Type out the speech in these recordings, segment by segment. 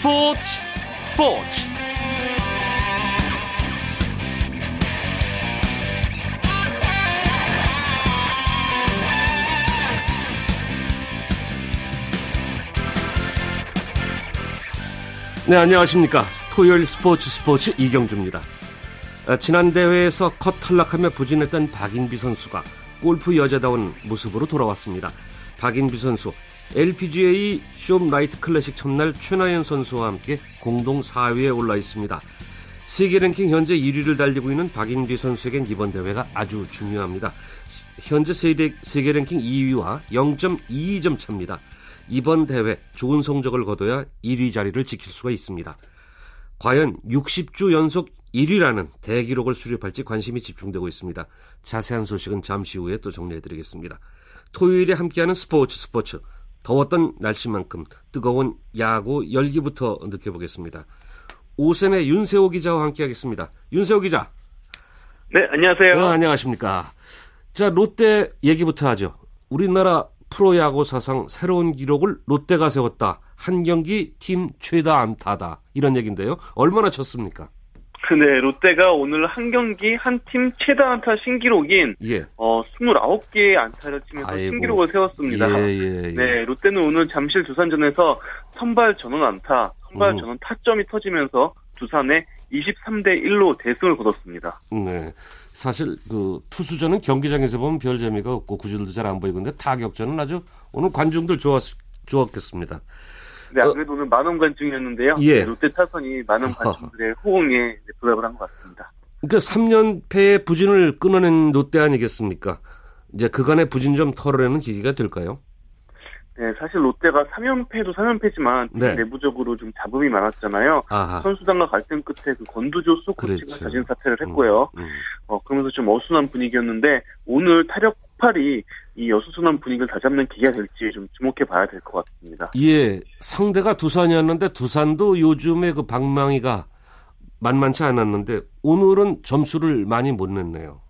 스포츠 스포츠. 네 안녕하십니까. 토요일 스포츠 스포츠 이경주입니다. 아, 지난 대회에서 컷 탈락하며 부진했던 박인비 선수가 골프 여자다운 모습으로 돌아왔습니다. 박인비 선수 LPGA 쇼라이트 클래식 첫날 최나연 선수와 함께 공동 4위에 올라 있습니다. 세계 랭킹 현재 1위를 달리고 있는 박인비 선수에겐 이번 대회가 아주 중요합니다. 현재 세계, 세계 랭킹 2위와 0.22점 차입니다. 이번 대회 좋은 성적을 거둬야 1위 자리를 지킬 수가 있습니다. 과연 60주 연속 1위라는 대기록을 수립할지 관심이 집중되고 있습니다. 자세한 소식은 잠시 후에 또 정리해드리겠습니다. 토요일에 함께하는 스포츠 스포츠 더웠던 날씨만큼 뜨거운 야구 열기부터 느껴보겠습니다. 오센의 윤세호 기자와 함께하겠습니다. 윤세호 기자. 네, 안녕하세요. 네, 안녕하십니까. 자, 롯데 얘기부터 하죠. 우리나라 프로야구 사상 새로운 기록을 롯데가 세웠다. 한 경기 팀 최다 안타다. 이런 얘기인데요. 얼마나 쳤습니까? 네, 롯데가 오늘 한 경기 한 팀 최다 안타 신기록인 예. 어 29개의 안타를 치면서 아이고. 신기록을 세웠습니다. 예, 예, 예. 네, 롯데는 오늘 잠실 두산전에서 선발 전원 안타, 선발 음. 전원 타점이 터지면서 두산에 23대 1로 대승을 거뒀습니다. 네. 사실 그 투수전은 경기장에서 보면 별 재미가 없고 구질도 잘 안 보이고 근데 타격전은 아주 오늘 관중들 좋았 좋았겠습니다. 네, 어. 안 그래도 오늘 만원 관중이었는데요. 예. 네, 롯데 타선이 많은 관중들의 호응에 보답을 한 것 같습니다. 그러니까 3연패의 부진을 끊어낸 롯데 아니겠습니까? 이제 그간의 부진 좀 털어내는 계기가 될까요? 네, 사실 롯데가 3연패도 3연패지만 네. 내부적으로 좀 잡음이 많았잖아요. 아하. 선수단과 갈등 끝에 그 건두조 수 코치가 그렇죠. 자진 사퇴를 했고요. 음, 음. 어, 그러면서 좀 어수선한 분위기였는데 오늘 타력 폭발이 이 어수선한 분위기를 다잡는 계기가 될지 좀 주목해 봐야 될 것 같습니다. 예, 상대가 두산이었는데 두산도 요즘에 그 방망이가 만만치 않았는데 오늘은 점수를 많이 못 냈네요.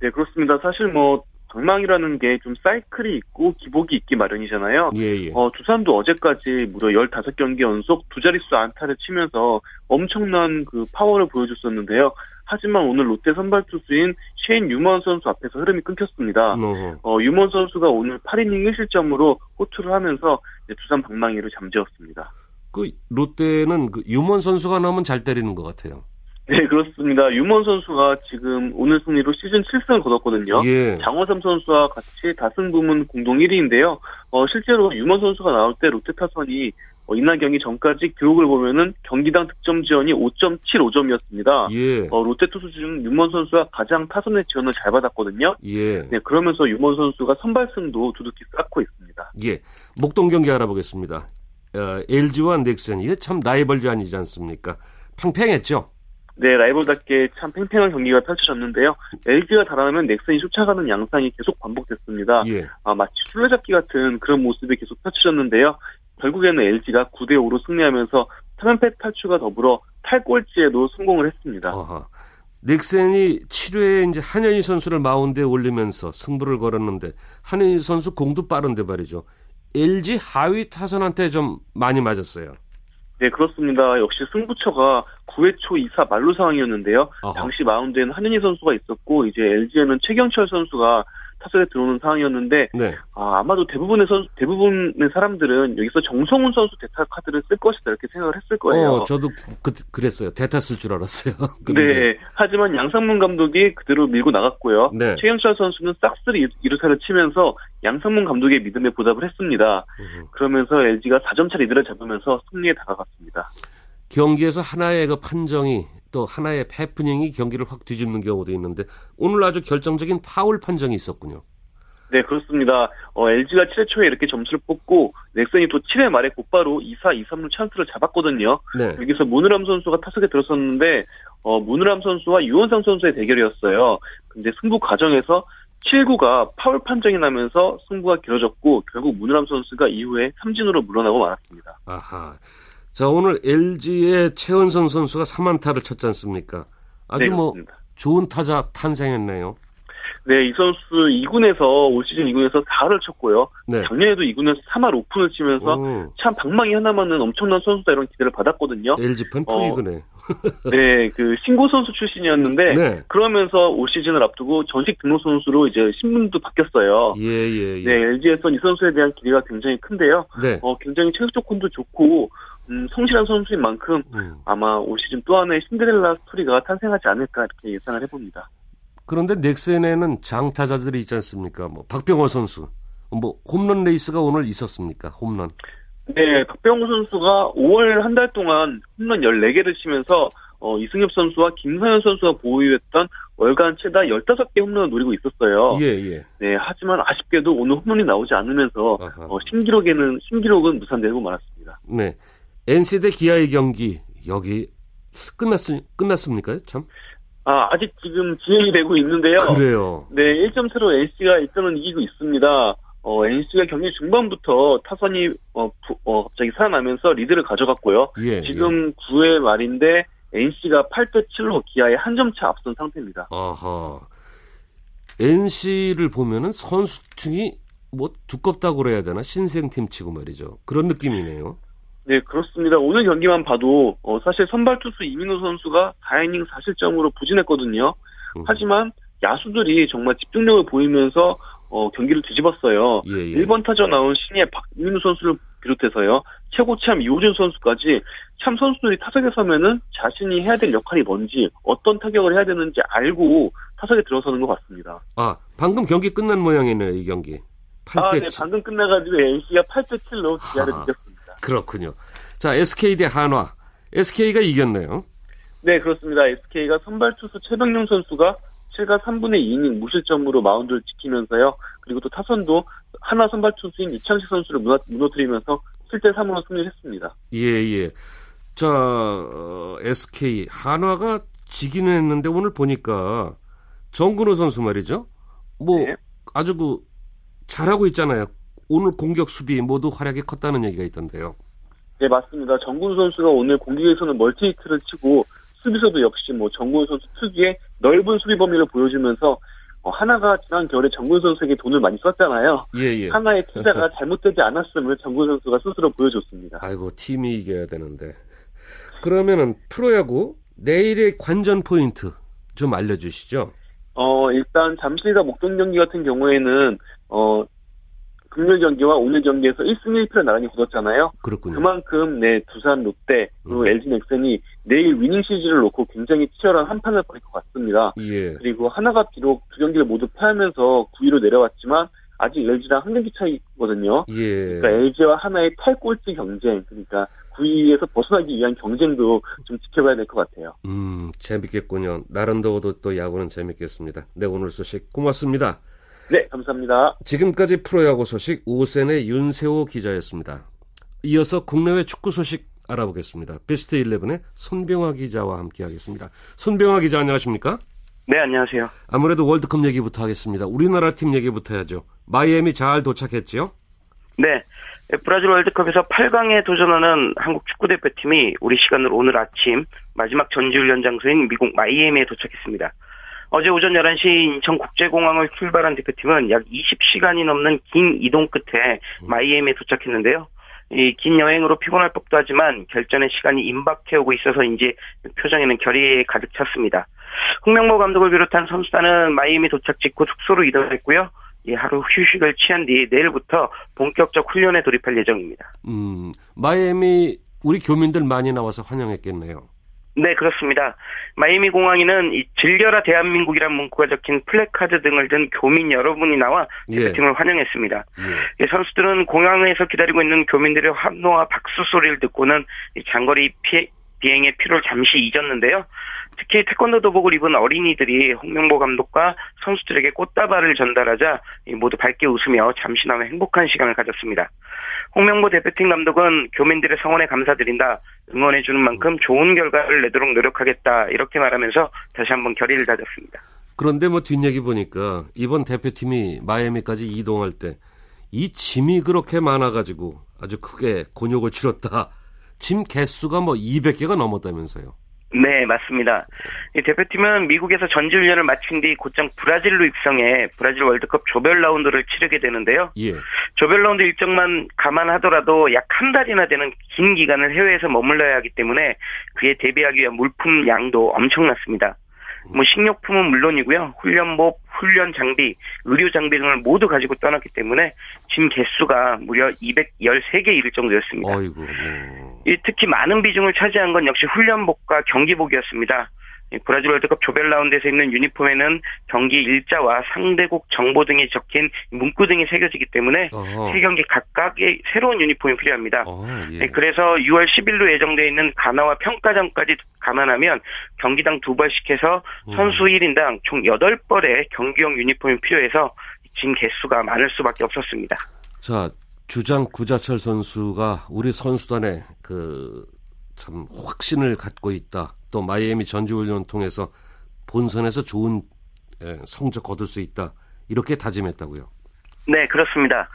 네, 그렇습니다. 사실 뭐 방망이라는 게 좀 사이클이 있고 기복이 있기 마련이잖아요. 예, 예. 어, 두산도 어제까지 무려 15경기 연속 두 자릿수 안타를 치면서 엄청난 그 파워를 보여줬었는데요. 하지만 오늘 롯데 선발 투수인 셰인 유먼 선수 앞에서 흐름이 끊겼습니다. 어허. 어, 유먼 선수가 오늘 8이닝 1실점으로 호투를 하면서 두산 방망이를 잠재웠습니다. 그 롯데는 그 유먼 선수가 나오면 잘 때리는 것 같아요. 네, 그렇습니다. 유먼 선수가 지금 오늘 승리로 시즌 7승을 거뒀거든요. 예. 장호상 선수와 같이 다승 부문 공동 1위인데요. 어, 실제로 유먼 선수가 나올 때 롯데 타선이 어, 이날 경기 전까지 기록을 보면은 경기당 득점 지원이 5.75점이었습니다. 예. 어, 롯데 투수 중 유먼 선수가 가장 타선의 지원을 잘 받았거든요. 예. 네, 그러면서 유먼 선수가 선발승도 두둑히 쌓고 있습니다. 예. 목동 경기 알아보겠습니다. 어, LG와 넥센 이게 참 라이벌지 아니지 않습니까? 팽팽했죠. 네, 라이벌답게 참 팽팽한 경기가 펼쳐졌는데요. LG가 달아나면 넥센이 쫓아가는 양상이 계속 반복됐습니다. 예. 아, 마치 술래잡기 같은 그런 모습이 계속 펼쳐졌는데요. 결국에는 LG가 9대5로 승리하면서 3연패 탈출과 더불어 탈꼴찌에도 성공을 했습니다. 아하. 넥센이 7회에 이제 한현희 선수를 마운드에 올리면서 승부를 걸었는데 한현희 선수 공도 빠른데 말이죠. LG 하위 타선한테 좀 많이 맞았어요. 네, 그렇습니다. 역시 승부처가 9회 초 2사 만루 상황이었는데요. 아하. 당시 마운드에는 한현희 선수가 있었고 이제 LG에는 최경철 선수가 타석에 들어오는 상황이었는데 네. 아, 아마도 대부분의 선 대부분의 사람들은 여기서 정성훈 선수 대타 카드를 쓸 것이다 이렇게 생각을 했을 거예요. 어, 저도 그, 그랬어요. 대타 쓸 줄 알았어요. 네. 하지만 양상문 감독이 그대로 밀고 나갔고요. 네. 최경철 선수는 싹쓸이 이루타를 치면서 양상문 감독의 믿음에 보답을 했습니다. 음, 그러면서 LG가 4점 차 리드를 잡으면서 승리에 다가갔습니다. 경기에서 하나의 그 판정이 또 하나의 해프닝이 경기를 확 뒤집는 경우도 있는데 오늘 아주 결정적인 파울 판정이 있었군요. 네, 그렇습니다. 어, LG가 7회 초에 이렇게 점수를 뽑고 넥센이 또 7회 말에 곧바로 2사, 2, 3루 찬스를 잡았거든요. 네. 여기서 문우람 선수가 타석에 들었었는데 어, 문우람 선수와 유원상 선수의 대결이었어요. 근데 승부 과정에서 7구가 파울 판정이 나면서 승부가 길어졌고 결국 문우람 선수가 이후에 삼진으로 물러나고 말았습니다. 아하. 자, 오늘 LG의 최은선 선수가 3안타를 쳤지 않습니까? 아주 네, 뭐 그렇습니다. 좋은 타자 탄생했네요. 네, 이 선수 2군에서 올 시즌 2군에서 4할을 쳤고요. 네. 작년에도 2군에서 3할 오픈을 치면서 오. 참 방망이 하나만은 엄청난 선수다 이런 기대를 받았거든요. LG팬 프이그네. 어, 네, 그 신고 선수 출신이었는데 네. 그러면서 올 시즌을 앞두고 정식 등록 선수로 이제 신분도 바뀌었어요. 예, 예, 예. 네, LG에선 이 선수에 대한 기대가 굉장히 큰데요. 네. 어, 굉장히 체격 조건도 좋고 음, 성실한 선수인 만큼 음. 아마 올 시즌 또 하나의 신데렐라 스토리가 탄생하지 않을까 이렇게 예상을 해봅니다. 그런데 넥센에는 장타자들이 있지 않습니까? 뭐 박병호 선수, 뭐 홈런 레이스가 오늘 있었습니까? 홈런. 네, 박병호 선수가 5월 한 달 동안 홈런 14개를 치면서 어, 이승엽 선수와 김서현 선수가 보유했던 월간 최다 15개 홈런을 노리고 있었어요. 예, 예. 네, 하지만 아쉽게도 오늘 홈런이 나오지 않으면서 어, 신기록에는 신기록은 무산되고 말았습니다. 네. NC 대 기아의 경기 여기 끝났 끝났습니까? 참. 아, 아직 지금 진행이 되고 있는데요. 그래요. 네, 1점차로 NC가 1점을 이기고 있습니다. 어, NC가 경기 중반부터 타선이 어, 부, 어, 갑자기 살아나면서 리드를 가져갔고요. 예, 지금 예. 9회 말인데 NC가 8대 7로 기아의 한점 차 앞선 상태입니다. 아하. NC를 보면은 선수층이 뭐 두껍다고 그래야 되나 신생팀 치고 말이죠. 그런 느낌이네요. 네, 그렇습니다. 오늘 경기만 봐도 어, 사실 선발 투수 이민호 선수가 4이닝 4실점으로 부진했거든요. 음. 하지만 야수들이 정말 집중력을 보이면서 어, 경기를 뒤집었어요. 예, 예. 1번 타자 나온 신예 박민우 선수를 비롯해서요. 최고참 이호준 선수까지 참 선수들이 타석에 서면은 자신이 해야 될 역할이 뭔지 어떤 타격을 해야 되는지 알고 타석에 들어서는 것 같습니다. 아, 방금 경기 끝난 모양이네요, 이 경기. 8대 아, 네, 방금 끝나가지고 NC가 8대 7로 기아를 이겼습니다. 그렇군요. 자, SK 대 한화. SK가 이겼네요. 네, 그렇습니다. SK가 선발 투수 최병용 선수가 7가 3분의 2이닝 무실점으로 마운드를 지키면서요. 그리고 또 타선도 하나 선발 투수인 이창식 선수를 무너 뜨리면서 7대 3으로 승리했습니다. 예, 예. 자, 어, SK 한화가 지기는 했는데 오늘 보니까 정근호 선수 말이죠. 뭐 네. 아주 그 잘하고 있잖아요. 오늘 공격 수비 모두 활약이 컸다는 얘기가 있던데요. 네, 맞습니다. 정군 선수가 오늘 공격에서는 멀티 히트를 치고 수비서도 역시 뭐 정군 선수 특유의 넓은 수비 범위를 보여주면서 어, 하나가 지난 겨울에 정군 선수에게 돈을 많이 썼잖아요. 예, 예. 하나의 투자가 잘못되지 않았음을 정군 선수가 스스로 보여줬습니다. 아이고 팀이 이겨야 되는데. 그러면은 프로야구 내일의 관전 포인트 좀 알려주시죠. 어 일단 잠실과 목동 경기 같은 경우에는 어 금요일 경기와 오늘 경기에서 1승 1패를 나란히 거뒀잖아요. 그렇군요. 그만큼 네 두산 롯데 그리고 음. LG 넥센이 내일 위닝 시즌을 놓고 굉장히 치열한 한판을 벌일 것 같습니다. 예. 그리고 하나가 비록 두 경기를 모두 패하면서 9위로 내려왔지만 아직 LG랑 한 경기 차이거든요. 예. 그러니까 LG와 하나의 탈꼴찌 경쟁, 그러니까 9위에서 벗어나기 위한 경쟁도 좀 지켜봐야 될 것 같아요. 음, 재밌겠군요. 나름 더워도 또 야구는 재밌겠습니다. 네, 오늘 소식 고맙습니다. 네, 감사합니다. 지금까지 프로야구 소식 오센의 윤세호 기자였습니다. 이어서 국내외 축구 소식 알아보겠습니다. 베스트 11의 손병화 기자와 함께하겠습니다. 손병화 기자 안녕하십니까? 네, 안녕하세요. 아무래도 월드컵 얘기부터 하겠습니다. 우리나라 팀 얘기부터 해야죠. 마이애미 잘 도착했지요? 네. 브라질 월드컵에서 8강에 도전하는 한국 축구대표팀이 우리 시간으로 오늘 아침 마지막 전지훈련 장소인 미국 마이애미에 도착했습니다. 어제 오전 11시 인천국제공항을 출발한 대표팀은 약 20시간이 넘는 긴 이동 끝에 마이애미에 도착했는데요. 이 긴 여행으로 피곤할 법도 하지만 결전의 시간이 임박해오고 있어서인지 표정에는 결의에 가득 찼습니다. 홍명보 감독을 비롯한 선수단은 마이애미 도착 직후 숙소로 이동했고요. 이 하루 휴식을 취한 뒤 내일부터 본격적 훈련에 돌입할 예정입니다. 음, 마이애미 우리 교민들 많이 나와서 환영했겠네요. 네, 그렇습니다. 마이애미 공항에는 이 즐겨라 대한민국이란 문구가 적힌 플래카드 등을 든 교민 여러분이 나와 예. 대표팀을 예. 환영했습니다. 예. 선수들은 공항에서 기다리고 있는 교민들의 환호와 박수 소리를 듣고는 장거리 피, 비행의 피로를 잠시 잊었는데요. 특히 태권도 도복을 입은 어린이들이 홍명보 감독과 선수들에게 꽃다발을 전달하자 모두 밝게 웃으며 잠시나마 행복한 시간을 가졌습니다. 홍명보 대표팀 감독은 교민들의 성원에 감사드린다. 응원해주는 만큼 좋은 결과를 내도록 노력하겠다. 이렇게 말하면서 다시 한번 결의를 다졌습니다. 그런데 뭐 뒷얘기 보니까 이번 대표팀이 마이애미까지 이동할 때 이 짐이 그렇게 많아가지고 아주 크게 곤욕을 치렀다. 짐 개수가 뭐 200개가 넘었다면서요. 네, 맞습니다. 이 대표팀은 미국에서 전지훈련을 마친 뒤 곧장 브라질로 입성해 브라질 월드컵 조별 라운드를 치르게 되는데요. 예. 조별 라운드 일정만 감안하더라도 약 한 달이나 되는 긴 기간을 해외에서 머물러야 하기 때문에 그에 대비하기 위한 물품 양도 엄청났습니다. 뭐 식료품은 물론이고요. 훈련복, 훈련 장비, 의료 장비 등을 모두 가지고 떠났기 때문에 짐 개수가 무려 213개 이를 정도였습니다. 어이구, 네. 특히 많은 비중을 차지한 건 역시 훈련복과 경기복이었습니다. 브라질 월드컵 조별 라운드에서 입는 유니폼에는 경기 일자와 상대국 정보 등이 적힌 문구 등이 새겨지기 때문에 어허. 세 경기 각각의 새로운 유니폼이 필요합니다. 어, 예. 네, 그래서 6월 10일로 예정되어 있는 가나와 평가전까지 감안하면 경기당 두 벌씩 해서 음. 선수 음. 1인당 총 8벌의 경기용 유니폼이 필요해서 진 개수가 많을 수밖에 없었습니다. 자, 주장 구자철 선수가 우리 선수단의 그참 확신을 갖고 있다. 또 마이애미 전지훈련 통해서 본선에서 좋은 성적 거둘 수 있다. 이렇게 다짐했다고요. 네, 그렇습니다.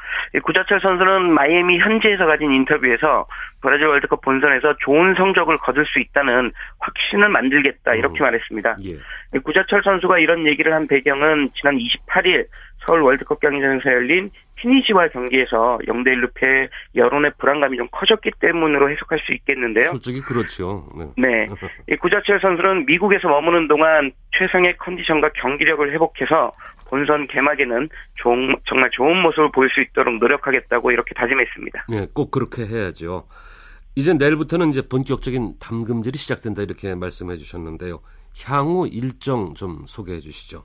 구자철 선수는 마이애미 현지에서 가진 인터뷰에서 브라질 월드컵 본선에서 좋은 성적을 거둘 수 있다는 확신을 만들겠다 이렇게 음. 말했습니다. 예. 구자철 선수가 이런 얘기를 한 배경은 지난 28일 서울 월드컵 경기장에서 열린 피니시와 경기에서 0대 1로 패 여론의 불안감이 좀 커졌기 때문으로 해석할 수 있겠는데요. 솔직히 그렇죠. 네. 네. 구자철 선수는 미국에서 머무는 동안 최상의 컨디션과 경기력을 회복해서 본선 개막에는 종, 정말 좋은 모습을 보일 수 있도록 노력하겠다고 이렇게 다짐했습니다. 네, 꼭 그렇게 해야죠. 이제 내일부터는 이제 본격적인 담금질이 시작된다 이렇게 말씀해 주셨는데요. 향후 일정 좀 소개해 주시죠.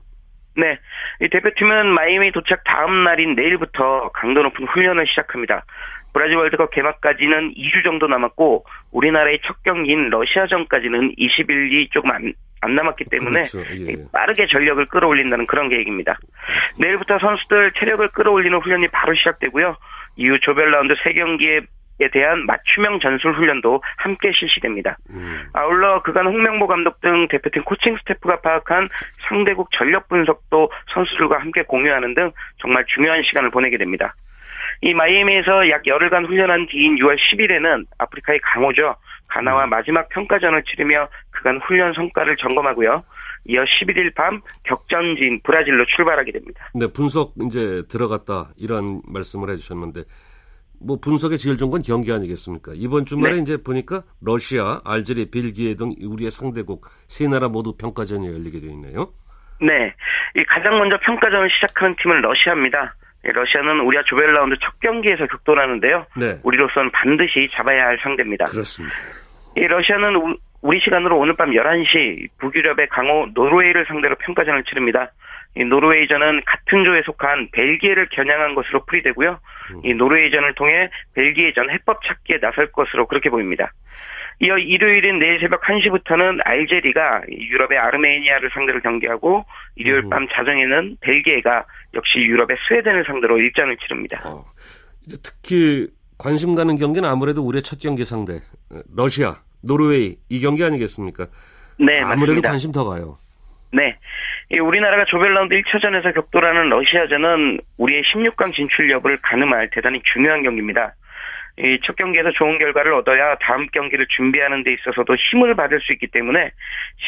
네. 이 대표팀은 마이애미 도착 다음 날인 내일부터 강도 높은 훈련을 시작합니다. 브라질 월드컵 개막까지는 2주 정도 남았고 우리나라의 첫 경기인 러시아전까지는 20일이 조금 안, 안 남았기 때문에 그렇죠. 예. 빠르게 전력을 끌어올린다는 그런 계획입니다. 내일부터 선수들 체력을 끌어올리는 훈련이 바로 시작되고요. 이후 조별 라운드 3경기에 에 대한 맞춤형 전술 훈련도 함께 실시됩니다. 음. 아울러 그간 홍명보 감독 등 대표팀 코칭 스태프가 파악한 상대국 전력 분석도 선수들과 함께 공유하는 등 정말 중요한 시간을 보내게 됩니다. 이 마이애미에서 약 열흘간 훈련한 뒤인 6월 10일에는 아프리카의 강호죠. 가나와 음. 마지막 평가전을 치르며 그간 훈련 성과를 점검하고요. 이어 11일 밤 격전지인 브라질로 출발하게 됩니다. 네, 분석 이제 들어갔다 이런 말씀을 해주셨는데 뭐 분석에 제일 좋은 건 경기 아니겠습니까? 이번 주말에 네. 이제 보니까 러시아, 알제리, 벨기에 등 우리의 상대국 세 나라 모두 평가전이 열리게 되어 있네요. 네. 이 가장 먼저 평가전을 시작하는 팀은 러시아입니다. 러시아는 우리와 조별 라운드 첫 경기에서 격돌하는데요. 네. 우리로서는 반드시 잡아야 할 상대입니다. 그렇습니다. 이 러시아는 우리 시간으로 오늘 밤 11시 북유럽의 강호 노르웨이를 상대로 평가전을 치릅니다. 이 노르웨이전은 같은 조에 속한 벨기에를 겨냥한 것으로 풀이되고요. 음. 이 노르웨이전을 통해 벨기에전 해법 찾기에 나설 것으로 그렇게 보입니다. 이어 일요일인 내일 새벽 1시부터는 알제리가 유럽의 아르메니아를 상대로 경기하고 일요일 음. 밤 자정에는 벨기에가 역시 유럽의 스웨덴을 상대로 일전을 치릅니다. 어, 특히 관심 가는 경기는 아무래도 우리의 첫 경기 상대 러시아, 노르웨이 이 경기 아니겠습니까? 네, 아무래도 맞습니다. 관심 더 가요. 네. 우리나라가 조별라운드 1차전에서 격돌하는 러시아전은 우리의 16강 진출 여부를 가늠할 대단히 중요한 경기입니다. 이첫 경기에서 좋은 결과를 얻어야 다음 경기를 준비하는 데 있어서도 힘을 받을 수 있기 때문에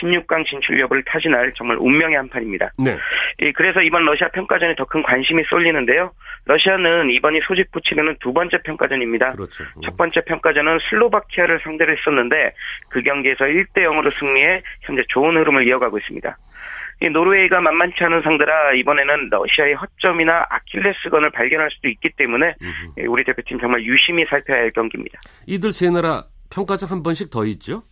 16강 진출 여부를 타진할 정말 운명의 한 판입니다. 네. 그래서 이번 러시아 평가전에 더 큰 관심이 쏠리는데요. 러시아는 이번이 소집부 치르는 두 번째 평가전입니다. 그렇죠. 음. 첫 번째 평가전은 슬로바키아를 상대로 했었는데 그 경기에서 1대 0으로 승리해 현재 좋은 흐름을 이어가고 있습니다. 이 노르웨이가 만만치 않은 상대라 이번에는 러시아의 허점이나 아킬레스건을 발견할 수도 있기 때문에 음흠. 우리 대표팀 정말 유심히 살펴야 할 경기입니다. 이들 세 나라 평가전 한 번씩 더 있죠?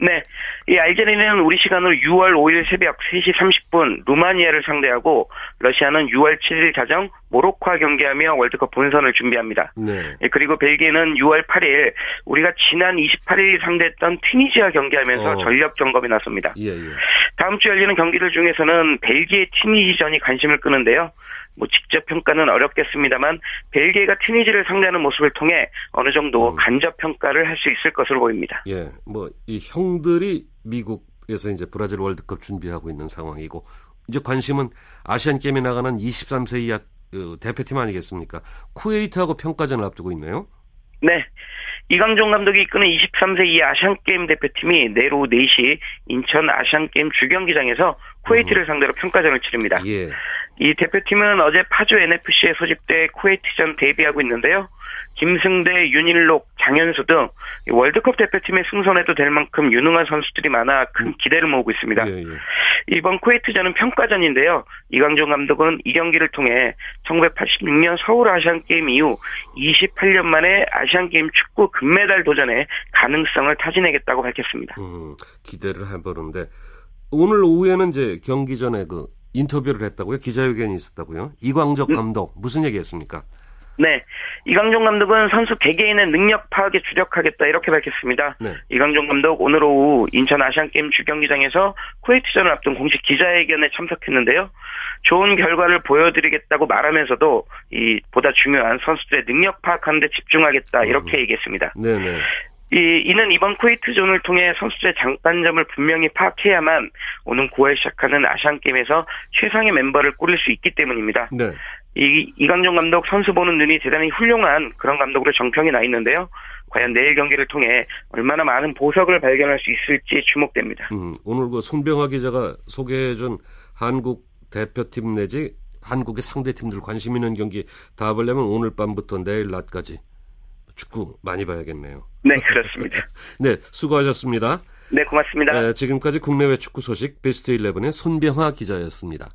네. 이 알제리는 우리 시간으로 6월 5일 새벽 3시 30분 루마니아를 상대하고 러시아는 6월 7일 자정 모로코와 경기하며 월드컵 본선을 준비합니다. 네. 예, 그리고 벨기에는 6월 8일 우리가 지난 28일 상대했던 튀니지와 경기하면서 어. 전력 점검에 나섭니다. 예, 예. 다음 주 열리는 경기들 중에서는 벨기에 튀니지전이 관심을 끄는데요. 뭐 직접 평가는 어렵겠습니다만 벨기에가 튀니지를 상대하는 모습을 통해 어느 정도 음. 간접 평가를 할 수 있을 것으로 보입니다. 예, 뭐 이 형들이 미국에서 이제 브라질 월드컵 준비하고 있는 상황이고 이제 관심은 아시안 게임에 나가는 23세 이하 그 대표팀 아니겠습니까? 쿠웨이트하고 평가전을 앞두고 있네요. 네. 이강종 감독이 이끄는 23세 이 아시안게임 대표팀이 내일 오후 4시 인천 아시안게임 주경기장에서 쿠웨이트를 음. 상대로 평가전을 치릅니다. 예. 이 대표팀은 어제 파주 NFC에 소집돼 쿠웨이트전 데뷔하고 있는데요. 김승대, 윤일록, 장현수 등 월드컵 대표팀의 승선해도 될 만큼 유능한 선수들이 많아 큰 음. 기대를 모으고 있습니다. 예, 예. 이번 쿠웨이트전은 평가전인데요. 이강종 감독은 이 경기를 통해 1986년 서울 아시안게임 이후 28년 만에 아시안게임 축구 금메달 도전에 가능성을 타진하겠다고 밝혔습니다. 음, 기대를 해보는데 오늘 오후에는 이제 경기 전에 그 인터뷰를 했다고요? 기자회견이 있었다고요? 이광적 음. 감독 무슨 얘기했습니까? 네. 이강종 감독은 선수 개개인의 능력 파악에 주력하겠다 이렇게 밝혔습니다. 네. 이강종 감독 오늘 오후 인천 아시안게임 주경기장에서 쿠웨이트전을 앞둔 공식 기자회견에 참석했는데요. 좋은 결과를 보여드리겠다고 말하면서도 이 보다 중요한 선수들의 능력 파악하는 데 집중하겠다 이렇게 음. 얘기했습니다. 네네. 이, 이는 이번 쿠웨이트전을 통해 선수들의 장단점을 분명히 파악해야만 오는 9월 시작하는 아시안게임에서 최상의 멤버를 꾸릴 수 있기 때문입니다. 네. 이, 이강정 감독 선수 보는 눈이 대단히 훌륭한 그런 감독으로 정평이 나 있는데요. 과연 내일 경기를 통해 얼마나 많은 보석을 발견할 수 있을지 주목됩니다. 음, 오늘 그 손병화 기자가 소개해준 한국 대표팀 내지 한국의 상대 팀들 관심 있는 경기 다 보려면 오늘 밤부터 내일 낮까지 축구 많이 봐야겠네요. 네, 그렇습니다. 네, 수고하셨습니다. 네, 고맙습니다. 네, 지금까지 국내외 축구 소식 베스트 11의 손병화 기자였습니다.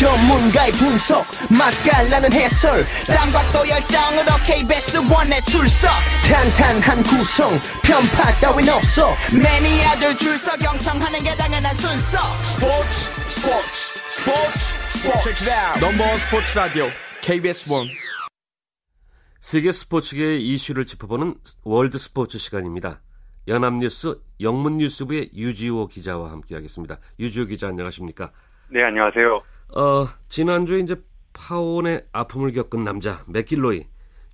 전문가의 분석 맛깔나는 해설 땀과 또 열정으로 KBS 원에 출석 탄탄한 구성 편파 따윈 없어 매니아들 줄서 경청하는 게 당연한 순서 스포츠 스포츠 스포츠 스포츠 number 스포츠 라디오 KBS one 세계 스포츠계의 이슈를 짚어보는 월드 스포츠 시간입니다. 연합뉴스 영문뉴스부의 유지호 기자와 함께하겠습니다. 유지호 기자 안녕하십니까? 네 안녕하세요. 어, 지난주에 이제 파혼의 아픔을 겪은 남자 맥길로이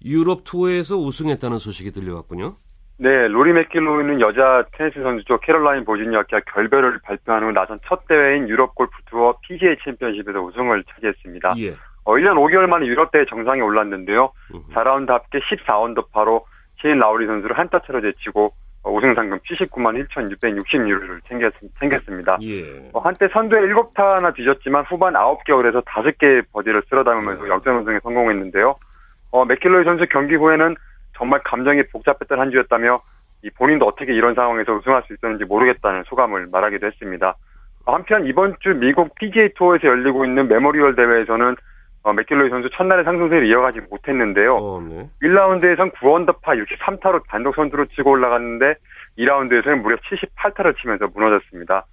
유럽 투어에서 우승했다는 소식이 들려왔군요. 네, 로리 맥길로이는 여자 테니스 선수죠. 캐롤라인 보지니아키와 결별을 발표한 후 나선 첫 대회인 유럽 골프 투어 PGA 챔피언십에서 우승을 차지했습니다. 예. 어, 1년 5개월 만에 유럽 대회 정상에 올랐는데요. 음. 4라운드 합계 14언더파로 시인 라우리 선수를 한타 차로 제치고 어, 우승 상금 79만 1,660유로를 챙겼, 챙겼습니다. 예. 어, 한때 선두에 7타나 뒤졌지만 후반 9개월에서 5개 버디를 쓸어 담으면서 예. 역전 우승에 성공했는데요. 어, 맥킬로이 선수 경기 후에는 정말 감정이 복잡했던 한 주였다며 이 본인도 어떻게 이런 상황에서 우승할 수 있었는지 모르겠다는 소감을 말하기도 했습니다. 한편 이번 주 미국 PGA 투어에서 열리고 있는 메모리얼 대회에서는 어, 맥길로이 선수 첫날의 상승세를 이어가지 못했는데요. 어, 네. 1라운드에선 9언더파 63타로 단독 선두로 치고 올라갔는데 2라운드에서는 무려 78타를 치면서 무너졌습니다.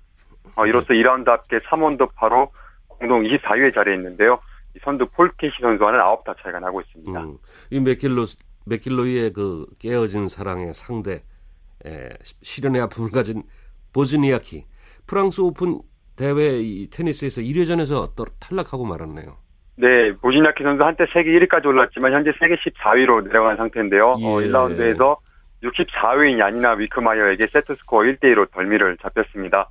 어, 이로써 네. 2라운드 합계 3언더파로 공동 24위에 자리에 있는데요. 이 선두 폴케시 선수와는 9타 차이가 나고 있습니다. 음, 이 맥길로 맥길로이의 그 깨어진 사랑의 상대 에, 실연의 아픔을 가진 보즈니아키 프랑스 오픈 대회 이 테니스에서 1회전에서 탈락하고 말았네요. 네, 보지나키 선수 한때 세계 1위까지 올랐지만 현재 세계 14위로 내려간 상태인데요. 어, 예. 어, 1라운드에서 64위인 야니나 위크마이어에게 세트 스코어 1대1로 덜미를 잡혔습니다.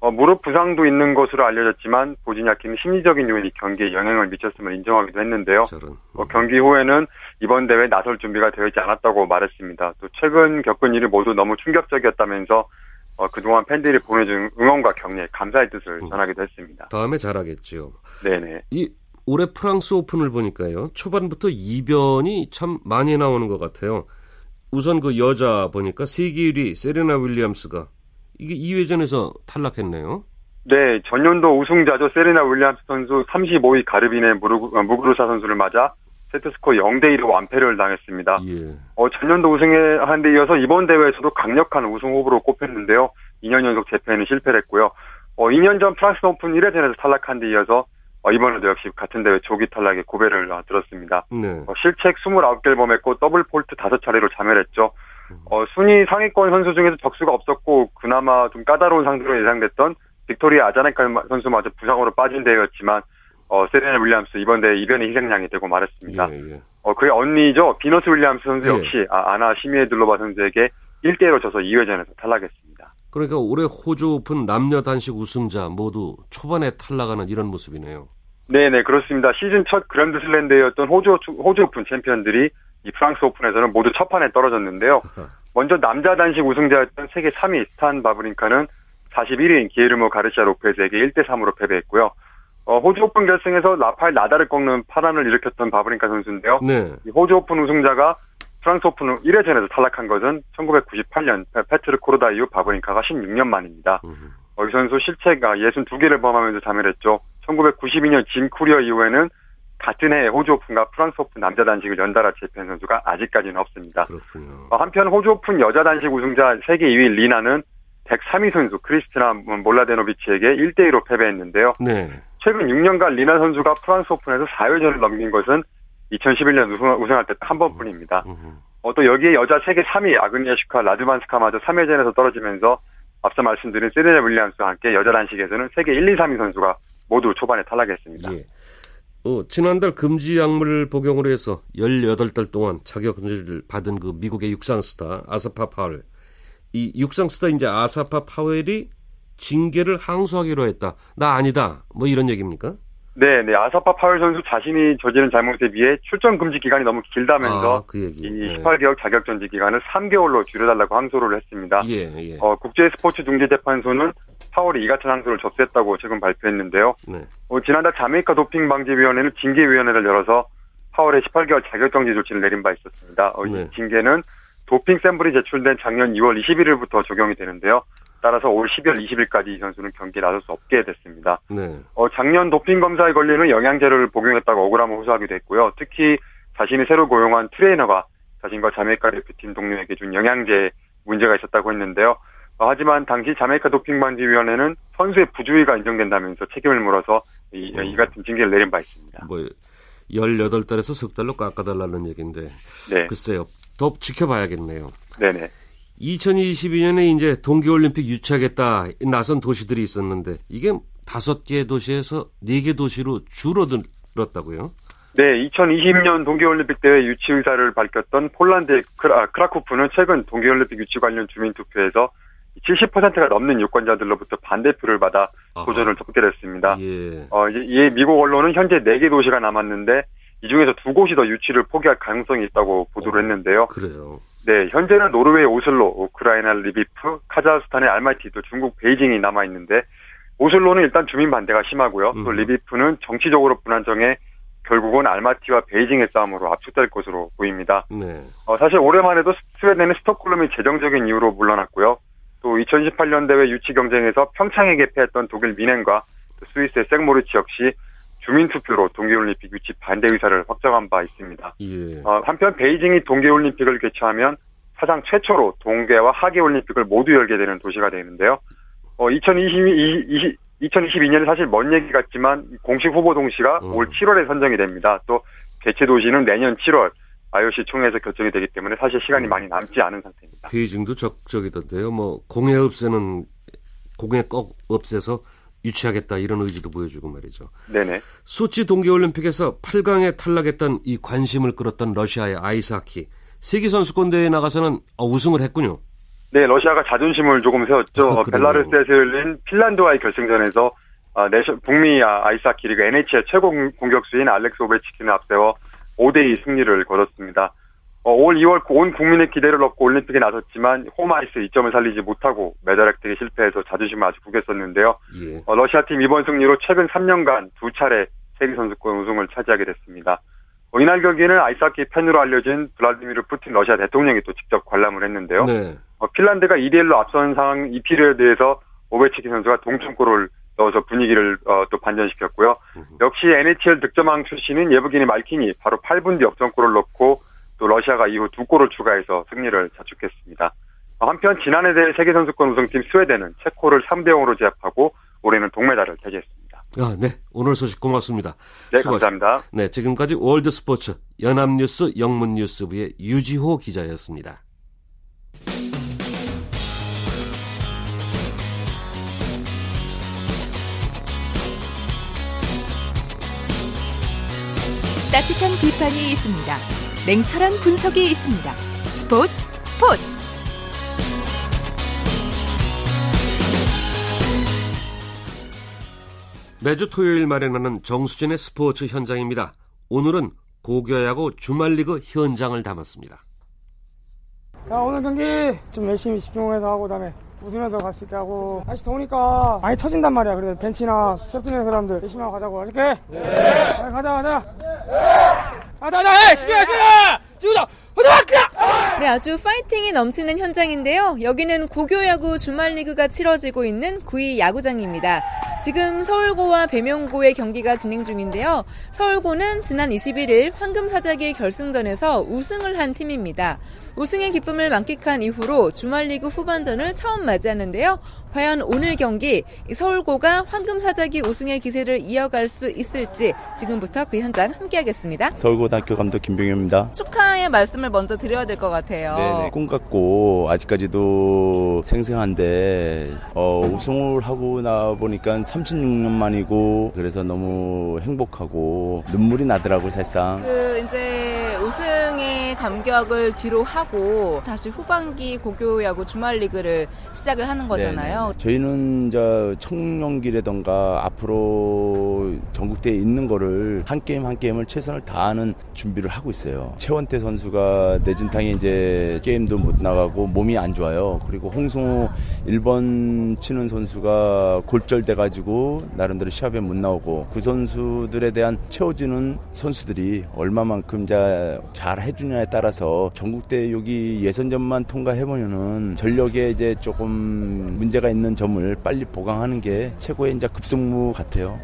어, 무릎 부상도 있는 것으로 알려졌지만 보지냐키는 심리적인 요인이 경기에 영향을 미쳤음을 인정하기도 했는데요. 어, 경기 후에는 이번 대회 나설 준비가 되어 있지 않았다고 말했습니다. 또 최근 겪은 일이 모두 너무 충격적이었다면서 어, 그동안 팬들이 보내준 응원과 격려에 감사의 뜻을 음. 전하기도 했습니다. 다음에 잘하겠죠. 네네. 이 올해 프랑스 오픈을 보니까요. 초반부터 이변이 참 많이 나오는 것 같아요. 우선 그 여자 보니까 세계 1위 세레나 윌리엄스가 이게 2회전에서 탈락했네요. 네, 전년도 우승자죠. 세레나 윌리엄스 선수 35위 가르빈의 무그루사 선수를 맞아 세트스코어 0대1로 완패를 당했습니다. 예. 어, 전년도 우승을 한 데 이어서 이번 대회에서도 강력한 우승 후보로 꼽혔는데요. 2년 연속 제패는 실패를 했고요. 어, 2년 전 프랑스 오픈 1회전에서 탈락한 데 이어서 어, 이번에도 역시 같은 대회 조기 탈락의 고배를 어, 들었습니다. 네. 어, 실책 29개를 범했고 더블 폴트 5차례로 자멸했죠. 어, 순위 상위권 선수 중에서 적수가 없었고 그나마 좀 까다로운 상대로 예상됐던 빅토리아 아자렌카 선수마저 부상으로 빠진 대회였지만 어, 세레나 윌리엄스 이번 대회 이변의 희생양이 되고 말았습니다. 예, 예. 어, 그의 언니죠. 비너스 윌리엄스 선수 예. 역시 예. 아, 아나 슈미에들로바 선수에게 1대1로 져서 2회전에서 탈락했습니다. 그러니까 올해 호주 오픈 남녀 단식 우승자 모두 초반에 탈락하는 이런 모습이네요. 네네 그렇습니다. 시즌 첫 그랜드 슬램 대회였던 호주 호주 오픈 챔피언들이 이 프랑스 오픈에서는 모두 첫 판에 떨어졌는데요. 먼저 남자 단식 우승자였던 세계 3위 스탄 바브링카는 41위인 기에르모 가르시아 로페즈에게 1대 3으로 패배했고요. 어, 호주 오픈 결승에서 라파엘 나달을 꺾는 파란을 일으켰던 바브린카 선수인데요. 네. 호주 오픈 우승자가 프랑스 오픈 1회전에서 탈락한 것은 1998년 페트르 코르다 이후 바브린카가 16년 만입니다. 어, 이 선수 실책 62개를 범하면서 자멸했죠. 1992년 짐 쿠리어 이후에는 같은 해 호주 오픈과 프랑스 오픈 남자 단식을 연달아 제패한 선수가 아직까지는 없습니다. 그렇군요. 어, 한편 호주 오픈 여자 단식 우승자 세계 2위 리나는 103위 선수 크리스티나 몰라데노비치에게 1대1로 패배했는데요. 네. 최근 6년간 리나 선수가 프랑스 오픈에서 4회전을 넘긴 것은 2011년 우승, 우승 할 때 한 번뿐입니다. 어, 또 여기에 여자 세계 3위 아그니아슈카 라드반스카마저 3회전에서 떨어지면서 앞서 말씀드린 세레나 윌리엄스와 함께 여자 단식에서는 세계 1, 2, 3위 선수가 모두 초반에 탈락했습니다. 예. 어, 지난달 금지 약물 복용으로 해서 18달 동안 자격 금지를 받은 그 미국의 육상 스타 아사파 파월. 이 육상 스타 이제 아사파 파웰이 징계를 항소하기로 했다. 나 아니다. 뭐 이런 얘기입니까? 네, 네. 아사파 파웰 선수 자신이 저지른 잘못에 비해 출전 금지 기간이 너무 길다면서 아, 그 얘기. 이 네. 18개월 자격 정지 기간을 3개월로 줄여달라고 항소를 했습니다. 예, 예. 어, 국제 스포츠 중재 재판소는 파월이 이 같은 항소를 접수했다고 최근 발표했는데요. 네. 어, 지난달 자메이카 도핑 방지 위원회는 징계 위원회를 열어서 파월의 18개월 자격 정지 조치를 내린 바 있었습니다. 어, 네. 이 징계는 도핑 샘플이 제출된 작년 2월 21일부터 적용이 되는데요. 따라서 올 12월 20일까지 이 선수는 경기에 나설 수 없게 됐습니다. 네. 어, 작년 도핑 검사에 걸리는 영양제를 복용했다고 억울함을 호소하게 됐고요. 특히 자신이 새로 고용한 트레이너가 자신과 자메이카 대표팀 동료에게 준 영양제 문제가 있었다고 했는데요. 어, 하지만 당시 자메이카 도핑방지위원회는 선수의 부주의가 인정된다면서 책임을 물어서 이, 음. 이 같은 징계를 내린 바 있습니다. 뭐 18달에서 석 달로 깎아달라는 얘기인데 네. 글쎄요. 더 지켜봐야겠네요. 네네. 2022년에 이제 동계올림픽 유치하겠다 나선 도시들이 있었는데 이게 다섯 개 도시에서 네 개 도시로 줄어들었다고요? 네, 2020년 동계올림픽 대회 유치 의사를 밝혔던 폴란드의 크라, 크라쿠프는 최근 동계올림픽 유치 관련 주민 투표에서 70%가 넘는 유권자들로부터 반대표를 받아 도전을 접게 됐습니다. 예. 어, 이제 미국 언론은 현재 4개 도시가 남았는데 이 중에서 두 곳이 더 유치를 포기할 가능성이 있다고 보도를 어, 했는데요. 그래요. 네, 현재는 노르웨이 오슬로, 우크라이나 리비프, 카자흐스탄의 알마티, 또 중국 베이징이 남아 있는데 오슬로는 일단 주민 반대가 심하고요. 또 음. 리비프는 정치적으로 불안정해 결국은 알마티와 베이징의 싸움으로 압축될 것으로 보입니다. 네. 어, 사실 올해만 해도 스웨덴은 스톡홀름이 재정적인 이유로 물러났고요. 또 2018년 대회 유치 경쟁에서 평창에 개폐했던 독일 미넨과 스위스의 생모르치 역시 주민투표로 동계올림픽 유치 반대 의사를 확정한 바 있습니다. 예. 어, 한편 베이징이 동계올림픽을 개최하면 사상 최초로 동계와 하계올림픽을 모두 열게 되는 도시가 되는데요. 어, 2022, 2022년은 사실 먼 얘기 같지만 공식 후보 동시가 음. 올 7월에 선정이 됩니다. 또 개최 도시는 내년 7월 IOC 총회에서 결정이 되기 때문에 사실 시간이 음. 많이 남지 않은 상태입니다. 베이징도 적적이던데요. 뭐 공해 없애는 공해 꼭 없애서 유치하겠다 이런 의지도 보여주고 말이죠. 네네. 소치 동계올림픽에서 8강에 탈락했던 이 관심을 끌었던 러시아의 아이스하키 세계 선수권 대회에 나가서는 어, 우승을 했군요. 네, 러시아가 자존심을 조금 세웠죠. 아, 벨라루스에서 열린 핀란드와의 결승전에서 아, 내셔, 북미 아이스하키 리그 NHL 최고 공격수인 알렉스 오베치킨을 앞세워 5대2 승리를 거뒀습니다. 어, 올 2월 온 국민의 기대를 얻고 올림픽에 나섰지만 home ice 이점을 살리지 못하고 메달 획득에 실패해서 자존심을 아주 구겼었는데요. 예. 어, 러시아 팀 이번 승리로 최근 3년간 두 차례 세계선수권 우승을 차지하게 됐습니다. 어, 이날 경기는 아이스하키 팬으로 알려진 블라디미르 푸틴 러시아 대통령이 또 직접 관람을 했는데요. 네. 어, 핀란드가 2대1로 앞선 상황 이 피리어드에서 오베치킨 선수가 동점골을 넣어서 분위기를 어, 또 반전시켰고요. 역시 NHL 득점왕 출신인 예브기니 말키니 바로 8분 뒤 역전골을 넣고 또 러시아가 이후 두 골을 추가해서 승리를 자축했습니다. 한편 지난해 대회 세계선수권 우승팀 스웨덴은 체코를 3대 0으로 제압하고 올해는 동메달을 차지했습니다. 아, 네. 오늘 소식 고맙습니다. 네, 수고하셨습니다. 감사합니다. 네, 지금까지 월드스포츠 연합뉴스 영문뉴스부의 유지호 기자였습니다. 따뜻한 비판이 있습니다. 냉철한 분석이 있습니다. 스포츠 스포츠 매주 토요일 마련하는 정수진의 스포츠 현장입니다. 오늘은 고교야구 주말리그 현장을 담았습니다. 야, 오늘 경기 좀 열심히 집중해서 하고 그다음에 웃으면서 갈 수 있게 하고 날씨 더우니까 많이 터진단 말이야. 그래서 벤치나 셰프는 사람들 열심히 하고 가자고. 알겠게? 네. 가자 가자. 네. 가자. 집중해 집중해. 지우자. 네, 아주 파이팅이 넘치는 현장인데요. 여기는 고교야구 주말리그가 치러지고 있는 구위 야구장입니다. 지금 서울고와 배명고의 경기가 진행 중인데요. 서울고는 지난 21일 황금사자기 결승전에서 우승을 한 팀입니다. 우승의 기쁨을 만끽한 이후로 주말리그 후반전을 처음 맞이하는데요. 과연 오늘 경기 서울고가 황금사자기 우승의 기세를 이어갈 수 있을지 지금부터 그 현장 함께하겠습니다. 서울고등학교 감독 김병현입니다. 축하의 말씀을 먼저 드려야 될 것 같아요. 네네. 꿈 같고 아직까지도 생생한데 어, 우승을 하고 나 보니까 36년 만이고 그래서 너무 행복하고 눈물이 나더라고 사실상. 그 이제 우승의 감격을 뒤로 하고 다시 후반기 고교야구 주말리그를 시작을 하는 거잖아요. 네네. 저희는 저 청년기라던가 앞으로 전국대에 있는 거를 한 게임 한 게임을 최선을 다하는 준비를 하고 있어요. 최원태 선수가 내진탕에 이제 게임도 못 나가고 몸이 안 좋아요. 그리고 홍승호 1번 치는 선수가 골절돼 가지고 나름대로 시합에 못 나오고 그 선수들에 대한 채워주는 선수들이 얼마만큼 잘 해주냐에 따라서 전국대 여기 예선전만 통과해보면은 전력에 이제 조금 문제가 있는 점을 빨리 보강하는 게 최고의 이제 급승무 같아요.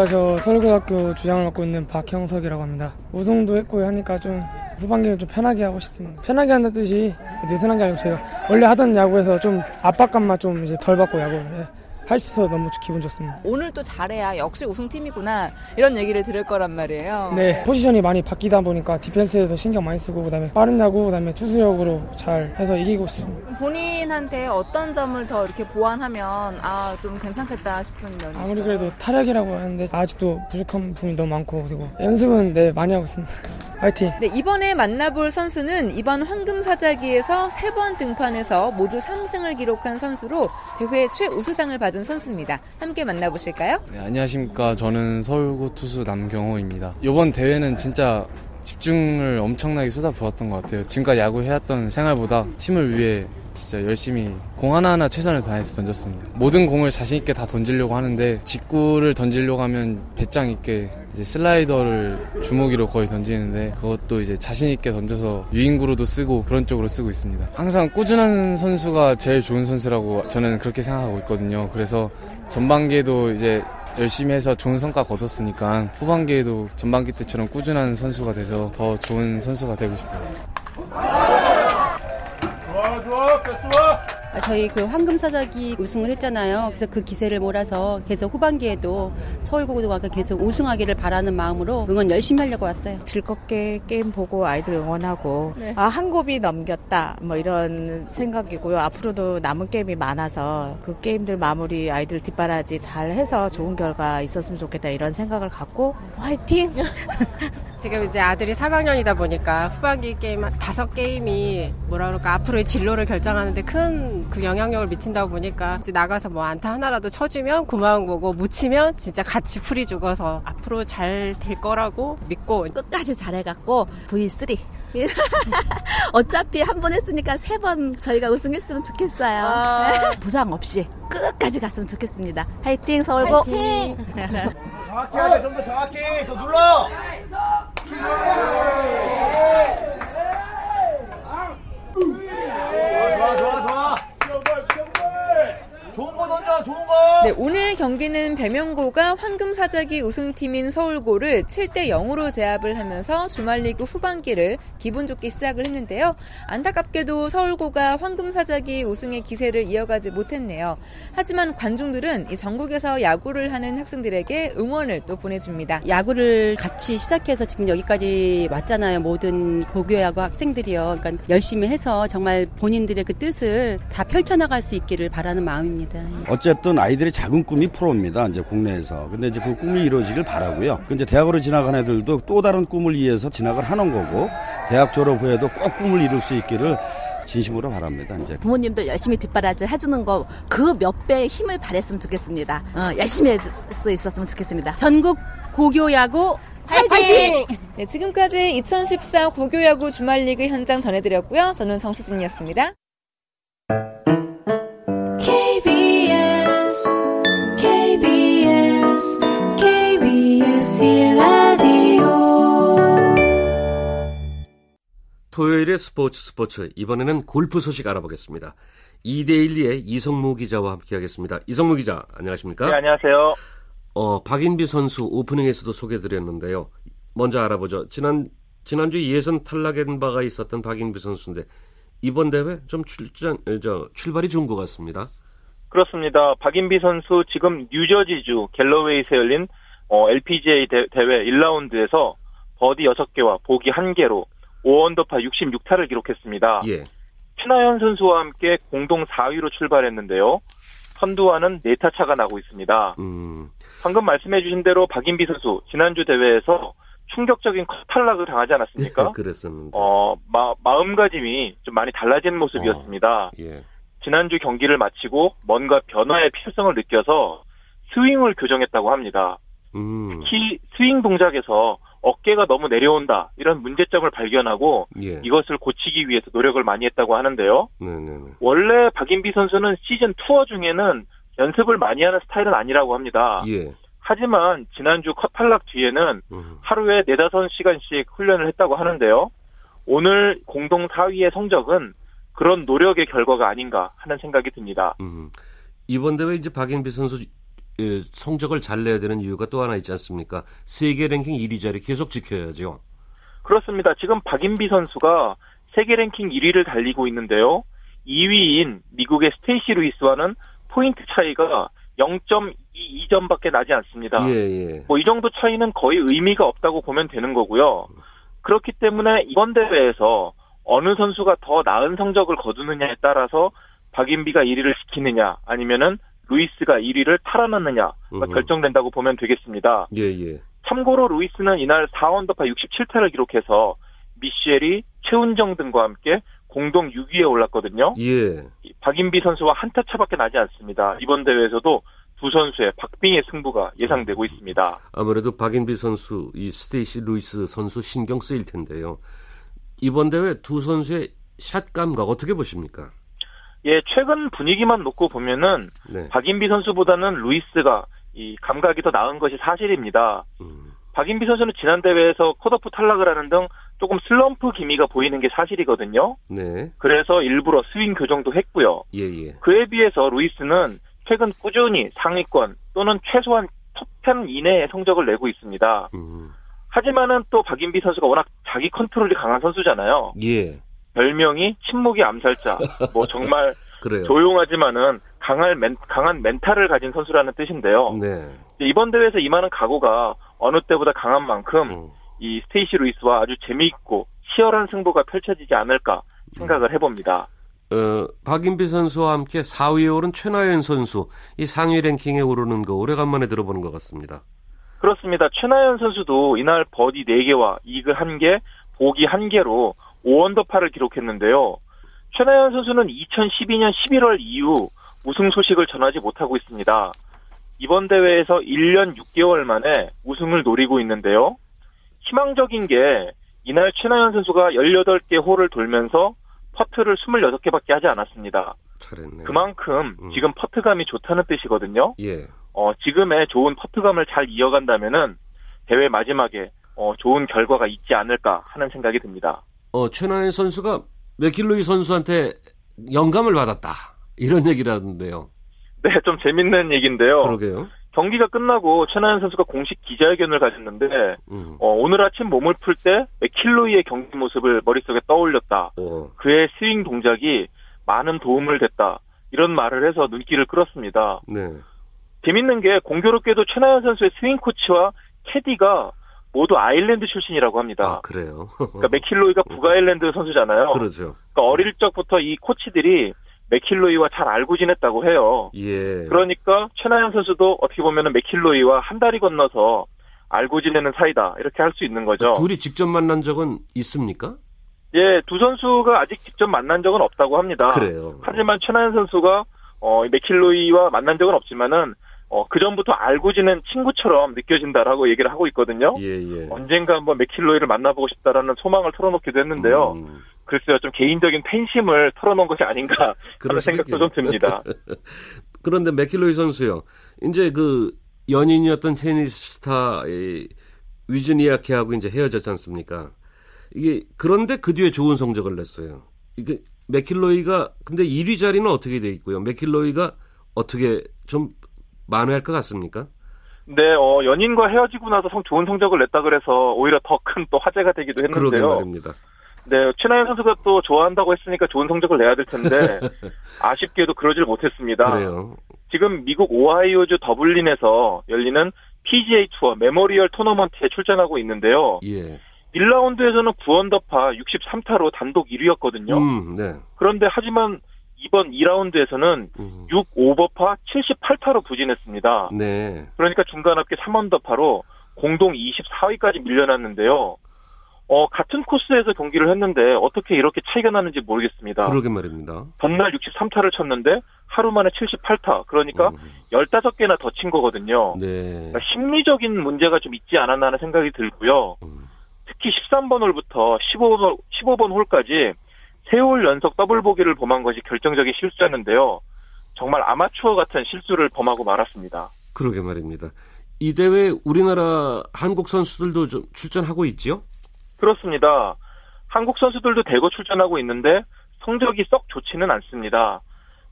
안녕하십니까 저 서울고등학교 주장을 맡고 있는 박형석이라고 합니다 우승도 했고 하니까 좀 후반기는 좀 편하게 하고 싶습니다 편하게 한다는 뜻이 느슨한 게 아니고 제가 원래 하던 야구에서 좀 압박감만 좀 이제 덜 받고 야구를 해. 할 수 있어서 너무 기분 좋습니다. 오늘 또 잘해야 역시 우승팀이구나 이런 얘기를 들을 거란 말이에요. 네, 포지션이 많이 바뀌다 보니까 디펜스에서 신경 많이 쓰고 그다음에 빠른 야구 그다음에 투수력으로 잘 해서 이기고 있습니다. 본인한테 어떤 점을 더 이렇게 보완하면 아 좀 괜찮겠다 싶은 면이 아무리 그래도 타력이라고 하는데 아직도 부족한 부분이 너무 많고 그리고 연습은 네 많이 하고 있습니다. 화이팅! 네, 이번에 만나볼 선수는 이번 황금사자기에서 세 번 등판해서 모두 3승을 기록한 선수로 대회 최우수상을 받은 선수입니다. 함께 만나보실까요? 네, 안녕하십니까. 저는 서울고 투수 남경호입니다. 이번 대회는 진짜 집중을 엄청나게 쏟아부었던 것 같아요. 지금까지 야구 해왔던 생활보다 팀을 위해 진짜 열심히 공 하나하나 최선을 다해서 던졌습니다. 모든 공을 자신있게 다 던지려고 하는데 직구를 던지려고 하면 배짱 있게 이제 슬라이더를 주먹이로 거의 던지는데 그것도 이제 자신있게 던져서 유인구로도 쓰고 그런 쪽으로 쓰고 있습니다. 항상 꾸준한 선수가 제일 좋은 선수라고 저는 그렇게 생각하고 있거든요. 그래서 전반기에도 이제 열심히 해서 좋은 성과 거뒀으니까 후반기에도 전반기 때처럼 꾸준한 선수가 돼서 더 좋은 선수가 되고 싶어요. 좋아, 좋아. 아, 저희 그 황금사자기 우승을 했잖아요. 그래서 그 기세를 몰아서 계속 후반기에도 서울고등학교 계속 우승하기를 바라는 마음으로 응원 열심히 하려고 왔어요. 즐겁게 게임 보고 아이들 응원하고 네. 아, 한 곱이 넘겼다 뭐 이런 생각이고요. 앞으로도 남은 게임이 많아서 그 게임들 마무리 아이들 뒷바라지 잘 해서 좋은 결과 있었으면 좋겠다 이런 생각을 갖고 화이팅! 지금 이제 아들이 3학년이다 보니까 후반기 게임 다섯 게임이 뭐라 그럴까 앞으로의 진로를 결정하는데 큰 그 영향력을 미친다고 보니까 이제 나가서 뭐 안타 하나라도 쳐주면 고마운 거고 못 치면 진짜 같이 풀이 죽어서 앞으로 잘 될 거라고 믿고 끝까지 잘해갖고 V3 어차피 한 번 했으니까 세 번 저희가 우승했으면 좋겠어요. 아... 부상 없이 끝까지 갔으면 좋겠습니다. 화이팅 서울고. 화이팅! 정확히 하자 좀 더 정확히 더 눌러. 좋아 좋아 좋아. 던져 좋은 거. 네, 오늘 경기는 배명고가 황금사자기 우승팀인 서울고를 7대 0으로 제압을 하면서 주말리그 후반기를 기분 좋게 시작을 했는데요. 안타깝게도 서울고가 황금사자기 우승의 기세를 이어가지 못했네요. 하지만 관중들은 이 전국에서 야구를 하는 학생들에게 응원을 또 보내줍니다. 야구를 같이 시작해서 지금 여기까지 왔잖아요. 모든 고교 야구 학생들이요. 그러니까 열심히 해서 정말 본인들의 그 뜻을 다 펼쳐나갈 수 있기를 바라는 마음입니다. 어쨌든 아이들의 작은 꿈이 프로입니다. 이제 국내에서. 근데 이제 그 꿈이 이루어지길 바라고요. 근데 대학으로 진학한 애들도 또 다른 꿈을 위해서 진학을 하는 거고 대학 졸업 후에도 꼭 꿈을 이룰 수 있기를 진심으로 바랍니다. 이제 부모님들 열심히 뒷바라지 해주는 거 그 몇 배의 힘을 발했으면 좋겠습니다. 어, 열심히 할 수 있었으면 좋겠습니다. 전국 고교야구 화이팅! 네, 지금까지 2014 고교야구 주말리그 현장 전해드렸고요. 저는 정수진이었습니다. KBS 라디오 토요일의 스포츠 스포츠 이번에는 골프 소식 알아보겠습니다. 2대1리의 이성무 기자와 함께하겠습니다. 이성무 기자 안녕하십니까? 네 안녕하세요. 어, 박인비 선수 오프닝에서도 소개드렸는데요. 먼저 알아보죠. 지난 지난주 예선 탈락한 바가 있었던 박인비 선수인데 이번 대회 좀 출전 저 출발이 좋은 것 같습니다. 그렇습니다. 박인비 선수 지금 뉴저지주 갤러웨이에서 열린 어, LPGA 대, 회 1라운드에서 버디 6개와 보기 1개로 5언더파 66타를 기록했습니다. 예. 신하연 선수와 함께 공동 4위로 출발했는데요. 선두와는 4타 차가 나고 있습니다. 음. 방금 말씀해주신 대로 박인비 선수 지난주 대회에서 충격적인 탈락을 당하지 않았습니까? 그랬었는데. 어, 마, 마음가짐이 좀 많이 달라진 모습이었습니다. 어, 예. 지난주 경기를 마치고 뭔가 변화의 필요성을 느껴서 스윙을 교정했다고 합니다. 음. 특히 스윙 동작에서 어깨가 너무 내려온다 이런 문제점을 발견하고 예. 이것을 고치기 위해서 노력을 많이 했다고 하는데요. 네네네. 원래 박인비 선수는 시즌 투어 중에는 연습을 많이 하는 스타일은 아니라고 합니다. 예. 하지만 지난주 컷 탈락 뒤에는 음. 하루에 네다섯 시간씩 훈련을 했다고 하는데요. 오늘 공동 4위의 성적은 그런 노력의 결과가 아닌가 하는 생각이 듭니다. 음. 이번 대회 이제 박인비 선수 예, 성적을 잘 내야 되는 이유가 또 하나 있지 않습니까? 세계 랭킹 1위 자리 계속 지켜야죠. 그렇습니다. 지금 박인비 선수가 세계 랭킹 1위를 달리고 있는데요. 2위인 미국의 스테이시 루이스와는 포인트 차이가 0.22점밖에 나지 않습니다. 예, 예. 뭐이 정도 차이는 거의 의미가 없다고 보면 되는 거고요. 그렇기 때문에 이번 대회에서 어느 선수가 더 나은 성적을 거두느냐에 따라서 박인비가 1위를 지키느냐 아니면은 루이스가 1위를 탈환하느냐가 음흠. 결정된다고 보면 되겠습니다. 예, 예. 참고로 루이스는 이날 4언더파 67타를 기록해서 미셸 위 최운정 등과 함께 공동 6위에 올랐거든요. 예. 박인비 선수와 한 타 차밖에 나지 않습니다. 이번 대회에서도 두 선수의 박빙의 승부가 예상되고 있습니다. 아무래도 박인비 선수, 이 스테이시 루이스 선수 신경 쓰일 텐데요. 이번 대회 두 선수의 샷 감각 어떻게 보십니까? 예, 최근 분위기만 놓고 보면은 네. 박인비 선수보다는 루이스가 이 감각이 더 나은 것이 사실입니다. 음. 박인비 선수는 지난 대회에서 컷오프 탈락을 하는 등 조금 슬럼프 기미가 보이는 게 사실이거든요. 네. 그래서 일부러 스윙 교정도 했고요. 예, 예. 그에 비해서 루이스는 최근 꾸준히 상위권 또는 최소한 톱10 이내의 성적을 내고 있습니다. 음. 하지만은 또 박인비 선수가 워낙 자기 컨트롤이 강한 선수잖아요. 예. 별명이 침묵의 암살자. 뭐 정말. 조용하지만은 강한 멘, 강한 멘탈을 가진 선수라는 뜻인데요. 네. 이번 대회에서 임하는 각오가 어느 때보다 강한 만큼 음. 이 스테이시 루이스와 아주 재미있고 치열한 승부가 펼쳐지지 않을까 생각을 해봅니다. 어, 박인비 선수와 함께 4위에 오른 최나연 선수, 이 상위 랭킹에 오르는 거 오래간만에 들어보는 것 같습니다. 그렇습니다. 최나연 선수도 이날 버디 4개와 이글 1개, 보기 1개로 5언더파를 기록했는데요. 최나연 선수는 2012년 11월 이후 우승 소식을 전하지 못하고 있습니다. 이번 대회에서 1년 6개월 만에 우승을 노리고 있는데요. 희망적인 게 이날 최나연 선수가 18개 홀을 돌면서 퍼트를 26개밖에 하지 않았습니다. 잘했네. 그만큼 음. 지금 퍼트감이 좋다는 뜻이거든요. 예. 어, 지금의 좋은 퍼트감을 잘 이어간다면은 대회 마지막에 어, 좋은 결과가 있지 않을까 하는 생각이 듭니다. 어, 최나연 선수가 맥킬로이 선수한테 영감을 받았다. 이런 얘기를 하던데요. 네, 좀 재밌는 얘기인데요. 그러게요. 경기가 끝나고 최나연 선수가 공식 기자회견을 가졌는데 음. 어, 오늘 아침 몸을 풀 때 맥킬로이의 경기 모습을 머릿속에 떠올렸다. 오. 그의 스윙 동작이 많은 도움을 됐다. 이런 말을 해서 눈길을 끌었습니다. 네. 재밌는 게 공교롭게도 최나연 선수의 스윙 코치와 캐디가 모두 아일랜드 출신이라고 합니다. 아, 그래요? 그러니까 맥킬로이가 북아일랜드 선수잖아요. 그렇죠. 그러니까 어릴 적부터 이 코치들이 맥킬로이와 잘 알고 지냈다고 해요. 예. 그러니까 최나연 선수도 어떻게 보면 맥킬로이와 한 달이 건너서 알고 지내는 사이다 이렇게 할 수 있는 거죠. 둘이 직접 만난 적은 있습니까? 예, 두 선수가 아직 직접 만난 적은 없다고 합니다. 그래요. 하지만 최나연 선수가 어, 맥킬로이와 만난 적은 없지만은 어, 그 전부터 알고 지낸 친구처럼 느껴진다라고 얘기를 하고 있거든요. 예, 예. 언젠가 한번 맥킬로이를 만나보고 싶다라는 소망을 털어놓기도 했는데요. 음. 글쎄요, 좀 개인적인 팬심을 털어놓은 것이 아닌가 하는 생각도 좀 듭니다. 그런데 맥킬로이 선수요. 이제 그 연인이었던 테니스 스타 위즈니아 케하고 이제 헤어졌지 않습니까? 이게 그런데 그 뒤에 좋은 성적을 냈어요. 이게 맥킬로이가 근데 1위 자리는 어떻게 돼 있고요? 맥킬로이가 어떻게 좀 만회할 것 같습니까? 네, 어, 연인과 헤어지고 나서 성, 좋은 성적을 냈다 그래서 오히려 더 큰 또 화제가 되기도 했는데요. 그러게 말입니다. 네, 최나연 선수가 또 좋아한다고 했으니까 좋은 성적을 내야 될 텐데 아쉽게도 그러질 못했습니다. 그래요. 지금 미국 오하이오주 더블린에서 열리는 PGA 투어 메모리얼 토너먼트에 출전하고 있는데요. 예. 1라운드에서는 9언더파 63타로 단독 1위였거든요. 음, 네. 그런데 하지만 이번 2라운드에서는 음. 6 오버파 78타로 부진했습니다. 네. 그러니까 중간 합계 3언더파로 공동 24위까지 밀려났는데요. 어, 같은 코스에서 경기를 했는데 어떻게 이렇게 차이가 나는지 모르겠습니다. 그러게 말입니다. 전날 63타를 쳤는데 하루 만에 78타. 그러니까 음. 15개나 더 친 거거든요. 네. 그러니까 심리적인 문제가 좀 있지 않았나 하는 생각이 들고요. 음. 특히 13번 홀부터 15번, 15번 홀까지 세홀 연속 더블 보기를 범한 것이 결정적인 실수였는데요. 정말 아마추어 같은 실수를 범하고 말았습니다. 그러게 말입니다. 이 대회 우리나라 한국 선수들도 좀 출전하고 있지요? 그렇습니다. 한국 선수들도 대거 출전하고 있는데 성적이 썩 좋지는 않습니다.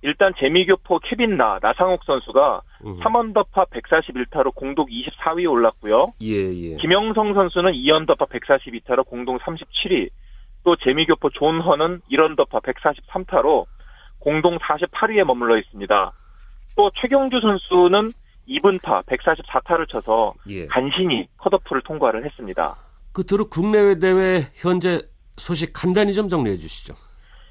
일단 재미교포 케빈나 나상욱 선수가 음. 3언더파 141타로 공동 24위에 올랐고요. 예, 예. 김영성 선수는 2언더파 142타로 공동 37위. 또 재미교포 존헌은 1언더파 143타로 공동 48위에 머물러 있습니다. 또 최경주 선수는 2분파 144타를 쳐서 예. 간신히 컷오프를 통과를 했습니다. 끝으로 국내외 대회 현재 소식 간단히 좀 정리해 주시죠.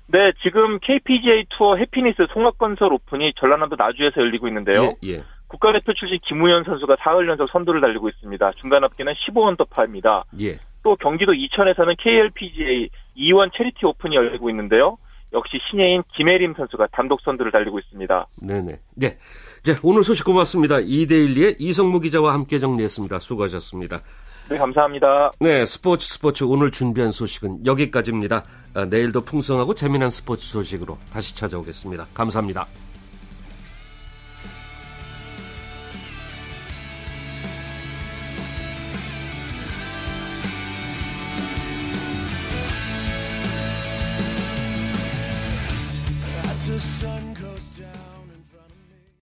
네, 지금 KPGA 투어 해피니스 송악건설 오픈이 전라남도 나주에서 열리고 있는데요. 예, 예. 국가대표 출신 김우현 선수가 4흘 연속 선두를 달리고 있습니다. 중간 합계는 15언더파입니다. 예. 또 경기도 이천에서는 KLPGA 이원 체리티 오픈이 열리고 있는데요. 역시 신예인 김혜림 선수가 단독 선두를 달리고 있습니다. 네네. 네. 네, 오늘 소식 고맙습니다. 이데일리의 이성무 기자와 함께 정리했습니다. 수고하셨습니다. 네, 감사합니다. 네, 스포츠 스포츠 오늘 준비한 소식은 여기까지입니다. 아, 내일도 풍성하고 재미난 스포츠 소식으로 다시 찾아오겠습니다. 감사합니다.